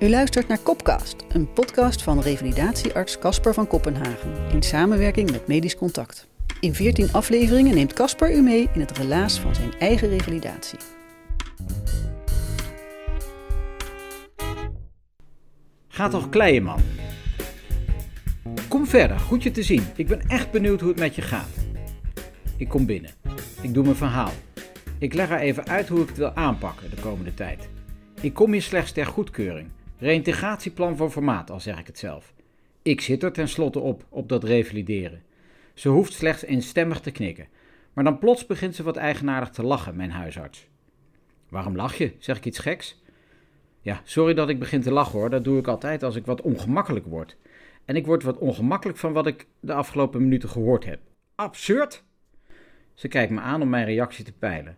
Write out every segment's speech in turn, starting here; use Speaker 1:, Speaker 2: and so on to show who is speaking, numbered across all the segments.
Speaker 1: U luistert naar Kopcast, een podcast van revalidatiearts Casper van Kopenhagen in samenwerking met Medisch Contact. In 14 afleveringen neemt Casper u mee in het relaas van zijn eigen revalidatie.
Speaker 2: Ga toch kleien, man. Kom verder, goed je te zien. Ik ben echt benieuwd hoe het met je gaat. Ik kom binnen. Ik doe mijn verhaal. Ik leg haar even uit hoe ik het wil aanpakken de komende tijd. Ik kom hier slechts ter goedkeuring. Reïntegratieplan voor formaat, al zeg ik het zelf. Ik zit er tenslotte op, op dat revalideren. Ze hoeft slechts eenstemmig te knikken. Maar dan plots begint ze wat eigenaardig te lachen, mijn huisarts. Waarom lach je? Zeg ik iets geks? Ja, sorry dat ik begin te lachen hoor. Dat doe ik altijd als ik wat ongemakkelijk word. En ik word wat ongemakkelijk van wat ik de afgelopen minuten gehoord heb. Absurd! Ze kijkt me aan om mijn reactie te peilen.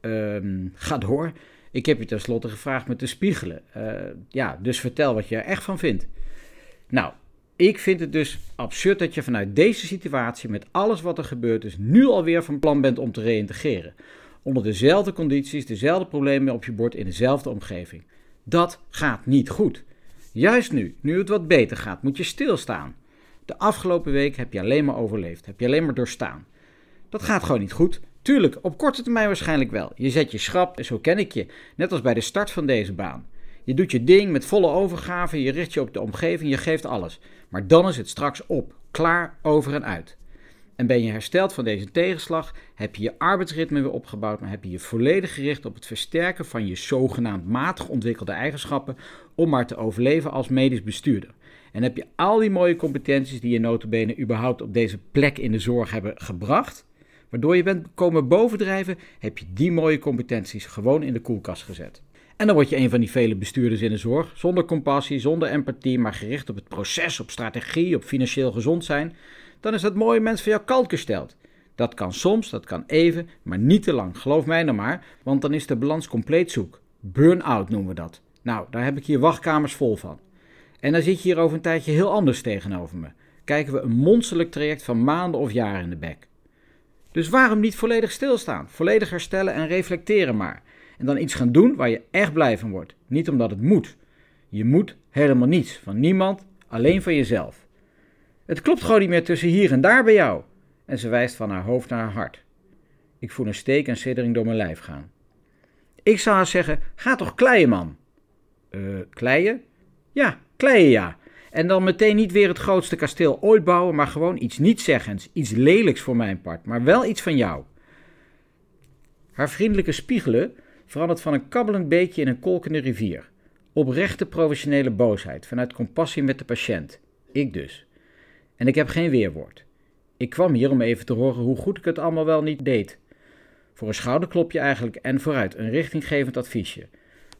Speaker 2: Ehm, ga door. Ik heb je tenslotte gevraagd me te spiegelen. Uh, ja, dus vertel wat je er echt van vindt. Nou, ik vind het dus absurd dat je vanuit deze situatie, met alles wat er gebeurd is, nu alweer van plan bent om te reïntegreren. Onder dezelfde condities, dezelfde problemen op je bord in dezelfde omgeving. Dat gaat niet goed. Juist nu, nu het wat beter gaat, moet je stilstaan. De afgelopen week heb je alleen maar overleefd, heb je alleen maar doorstaan. Dat gaat gewoon niet goed. Tuurlijk, op korte termijn waarschijnlijk wel. Je zet je schrap, zo ken ik je, net als bij de start van deze baan. Je doet je ding met volle overgave, je richt je op de omgeving, je geeft alles. Maar dan is het straks op, klaar, over en uit. En ben je hersteld van deze tegenslag, heb je je arbeidsritme weer opgebouwd, maar heb je je volledig gericht op het versterken van je zogenaamd matig ontwikkelde eigenschappen om maar te overleven als medisch bestuurder. En heb je al die mooie competenties die je notabene überhaupt op deze plek in de zorg hebben gebracht, waardoor je bent komen bovendrijven, heb je die mooie competenties gewoon in de koelkast gezet. En dan word je een van die vele bestuurders in de zorg, zonder compassie, zonder empathie, maar gericht op het proces, op strategie, op financieel gezond zijn. Dan is dat mooie mens van jou kalt gesteld. Dat kan soms, dat kan even, maar niet te lang. Geloof mij nou maar, want dan is de balans compleet zoek. Burn-out noemen we dat. Nou, daar heb ik hier wachtkamers vol van. En dan zit je hier over een tijdje heel anders tegenover me. Kijken we een monsterlijk traject van maanden of jaren in de bek. Dus waarom niet volledig stilstaan? Volledig herstellen en reflecteren maar. En dan iets gaan doen waar je echt blij van wordt. Niet omdat het moet. Je moet helemaal niets. Van niemand, alleen van jezelf. Het klopt gewoon niet meer tussen hier en daar bij jou. En ze wijst van haar hoofd naar haar hart. Ik voel een steek en siddering door mijn lijf gaan. Ik zou haar zeggen: ga toch kleien, man. Eh, kleien? Ja, kleien ja. En dan meteen niet weer het grootste kasteel ooit bouwen, maar gewoon iets niet-zeggends, iets lelijks voor mijn part, maar wel iets van jou. Haar vriendelijke spiegelen verandert van een kabbelend beekje in een kolkende rivier. Oprechte professionele boosheid, vanuit compassie met de patiënt. Ik dus. En ik heb geen weerwoord. Ik kwam hier om even te horen hoe goed ik het allemaal wel niet deed. Voor een schouderklopje eigenlijk en vooruit een richtinggevend adviesje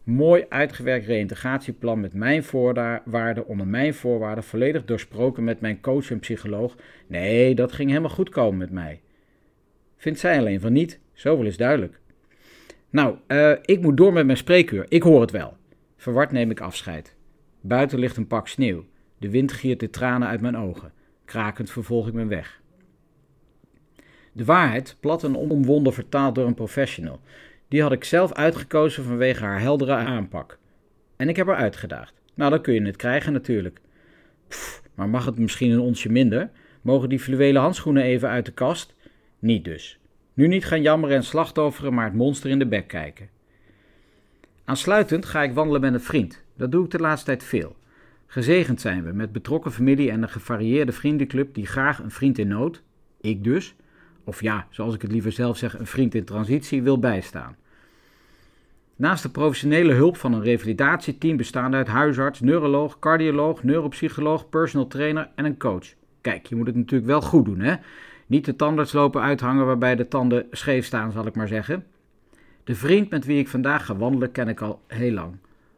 Speaker 2: mooi uitgewerkt reïntegratieplan met mijn voorwaarden, onder mijn voorwaarden, volledig doorsproken met mijn coach en psycholoog. Nee, dat ging helemaal goed komen met mij. Vindt zij alleen van niet? Zoveel is duidelijk. Nou, uh, ik moet door met mijn spreekuur. Ik hoor het wel. Verward neem ik afscheid. Buiten ligt een pak sneeuw. De wind giert de tranen uit mijn ogen. Krakend vervolg ik mijn weg. De waarheid, plat en omwonden vertaald door een professional, die had ik zelf uitgekozen vanwege haar heldere aanpak. En ik heb haar uitgedaagd. Nou, dan kun je het krijgen natuurlijk. Pff, maar mag het misschien een onsje minder? Mogen die fluwelen handschoenen even uit de kast? Niet dus. Nu niet gaan jammeren en slachtofferen, maar het monster in de bek kijken. Aansluitend ga ik wandelen met een vriend. Dat doe ik de laatste tijd veel. Gezegend zijn we met betrokken familie en een gevarieerde vriendenclub die graag een vriend in nood, ik dus, of ja, zoals ik het liever zelf zeg, een vriend in transitie wil bijstaan. Naast de professionele hulp van een revalidatieteam bestaande uit huisarts, neuroloog, cardioloog, neuropsycholoog, personal trainer en een coach. Kijk, je moet het natuurlijk wel goed doen, hè? Niet de tandarts lopen uithangen waarbij de tanden scheef staan, zal ik maar zeggen. De vriend met wie ik vandaag ga wandelen ken ik al heel lang.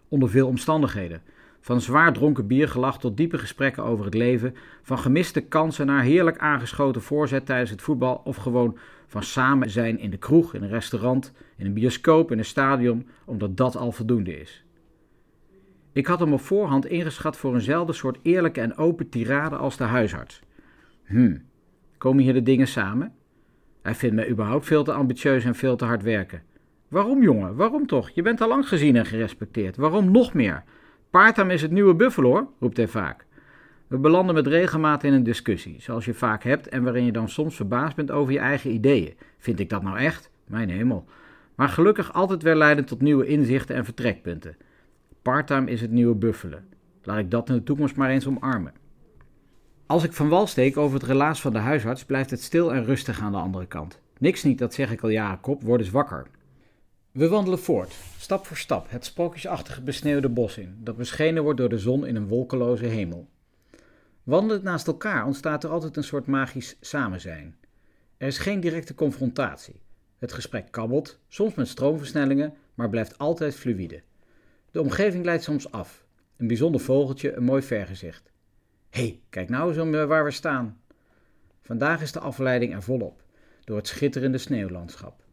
Speaker 2: Onder veel omstandigheden. Van zwaar dronken biergelach tot diepe gesprekken over het leven. Van gemiste kansen naar heerlijk aangeschoten voorzet tijdens het voetbal. Of gewoon van samen zijn in de kroeg, in een restaurant, in een bioscoop, in een stadion, omdat dat al voldoende is. Ik had hem op voorhand ingeschat voor eenzelfde soort eerlijke en open tirade als de huisarts. Hm, komen hier de dingen samen? Hij vindt mij überhaupt veel te ambitieus en veel te hard werken. Waarom, jongen? Waarom toch? Je bent al lang gezien en gerespecteerd. Waarom nog meer? Paartam is het nieuwe buffel hoor, roept hij vaak. We belanden met regelmaat in een discussie, zoals je vaak hebt en waarin je dan soms verbaasd bent over je eigen ideeën. Vind ik dat nou echt? Mijn hemel. Maar gelukkig altijd weer leidend tot nieuwe inzichten en vertrekpunten. Parttime is het nieuwe buffelen. Laat ik dat in de toekomst maar eens omarmen. Als ik van wal steek over het relaas van de huisarts, blijft het stil en rustig aan de andere kant. Niks niet, dat zeg ik al jaren kop, word eens wakker. We wandelen voort, stap voor stap, het sprookjesachtige besneeuwde bos in, dat beschenen wordt door de zon in een wolkeloze hemel. Wandelend naast elkaar ontstaat er altijd een soort magisch samenzijn. Er is geen directe confrontatie. Het gesprek kabbelt, soms met stroomversnellingen, maar blijft altijd fluïde. De omgeving leidt soms af. Een bijzonder vogeltje, een mooi vergezicht. Hé, hey, kijk nou eens om waar we staan. Vandaag is de afleiding er volop, door het schitterende sneeuwlandschap.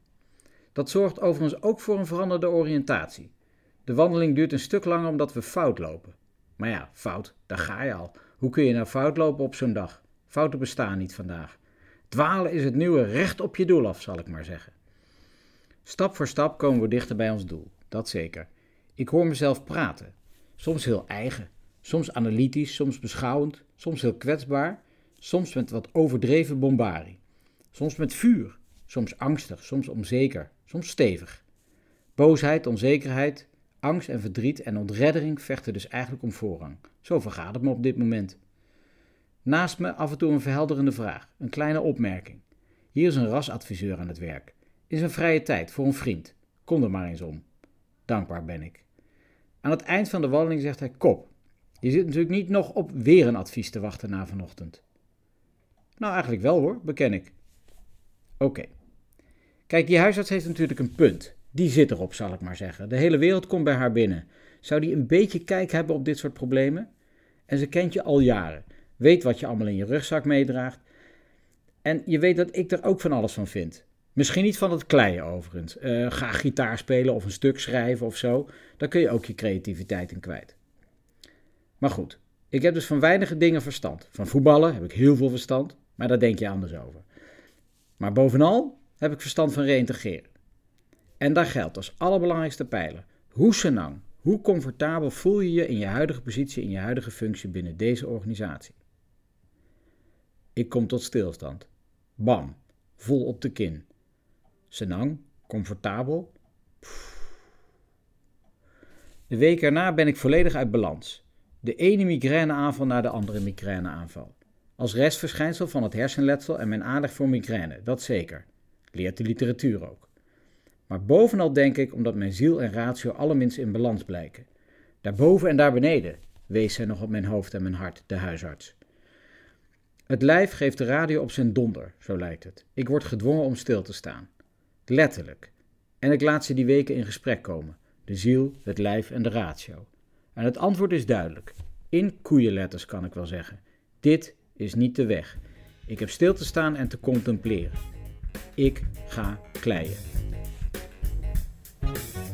Speaker 2: Dat zorgt overigens ook voor een veranderde oriëntatie. De wandeling duurt een stuk langer omdat we fout lopen. Maar ja, fout, daar ga je al. Hoe kun je nou fout lopen op zo'n dag? Fouten bestaan niet vandaag. Dwalen is het nieuwe recht op je doel af, zal ik maar zeggen. Stap voor stap komen we dichter bij ons doel, dat zeker. Ik hoor mezelf praten. Soms heel eigen, soms analytisch, soms beschouwend, soms heel kwetsbaar, soms met wat overdreven bombarie. Soms met vuur, soms angstig, soms onzeker, soms stevig. Boosheid, onzekerheid, angst en verdriet en ontreddering vechten dus eigenlijk om voorrang. Zo vergaat het me op dit moment. Naast me af en toe een verhelderende vraag, een kleine opmerking. Hier is een rasadviseur aan het werk. Is een vrije tijd voor een vriend. Kom er maar eens om. Dankbaar ben ik. Aan het eind van de wandeling zegt hij: Kop, je zit natuurlijk niet nog op weer een advies te wachten na vanochtend. Nou, eigenlijk wel hoor, beken ik. Oké. Kijk, die huisarts heeft natuurlijk een punt. Die zit erop, zal ik maar zeggen. De hele wereld komt bij haar binnen. Zou die een beetje kijk hebben op dit soort problemen? En ze kent je al jaren. Weet wat je allemaal in je rugzak meedraagt. En je weet dat ik er ook van alles van vind. Misschien niet van het kleien overigens. Uh, ga gitaar spelen of een stuk schrijven of zo. Daar kun je ook je creativiteit in kwijt. Maar goed, ik heb dus van weinige dingen verstand. Van voetballen heb ik heel veel verstand, maar daar denk je anders over. Maar bovenal heb ik verstand van reïntegreren. En daar geldt als allerbelangrijkste pijler. Hoe senang, hoe comfortabel voel je je in je huidige positie, in je huidige functie binnen deze organisatie? Ik kom tot stilstand. Bam, vol op de kin. Senang, comfortabel. De week erna ben ik volledig uit balans. De ene migraineaanval naar de andere migraineaanval. Als restverschijnsel van het hersenletsel en mijn aandacht voor migraine, dat zeker. Leert de literatuur ook. Maar bovenal denk ik omdat mijn ziel en ratio allerminst in balans blijken. Daarboven en daar beneden, wees zij nog op mijn hoofd en mijn hart, de huisarts. Het lijf geeft de radio op zijn donder, zo lijkt het. Ik word gedwongen om stil te staan. Letterlijk. En ik laat ze die weken in gesprek komen. De ziel, het lijf en de ratio. En het antwoord is duidelijk. In koeienletters kan ik wel zeggen. Dit is niet de weg. Ik heb stil te staan en te contempleren. Ik ga kleien.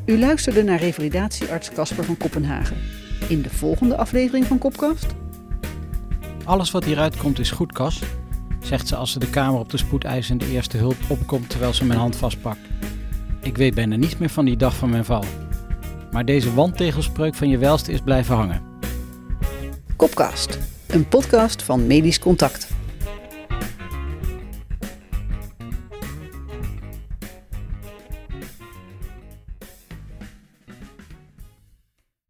Speaker 1: U luisterde naar revalidatiearts Casper van Kopenhagen. In de volgende aflevering van Kopkast.
Speaker 2: Alles wat hieruit komt is goed, Kas, zegt ze als ze de kamer op de spoedeisende eerste hulp opkomt terwijl ze mijn hand vastpakt. Ik weet bijna niets meer van die dag van mijn val. Maar deze wandtegelspreuk van je welste is blijven hangen.
Speaker 1: Kopkast, een podcast van Medisch Contact.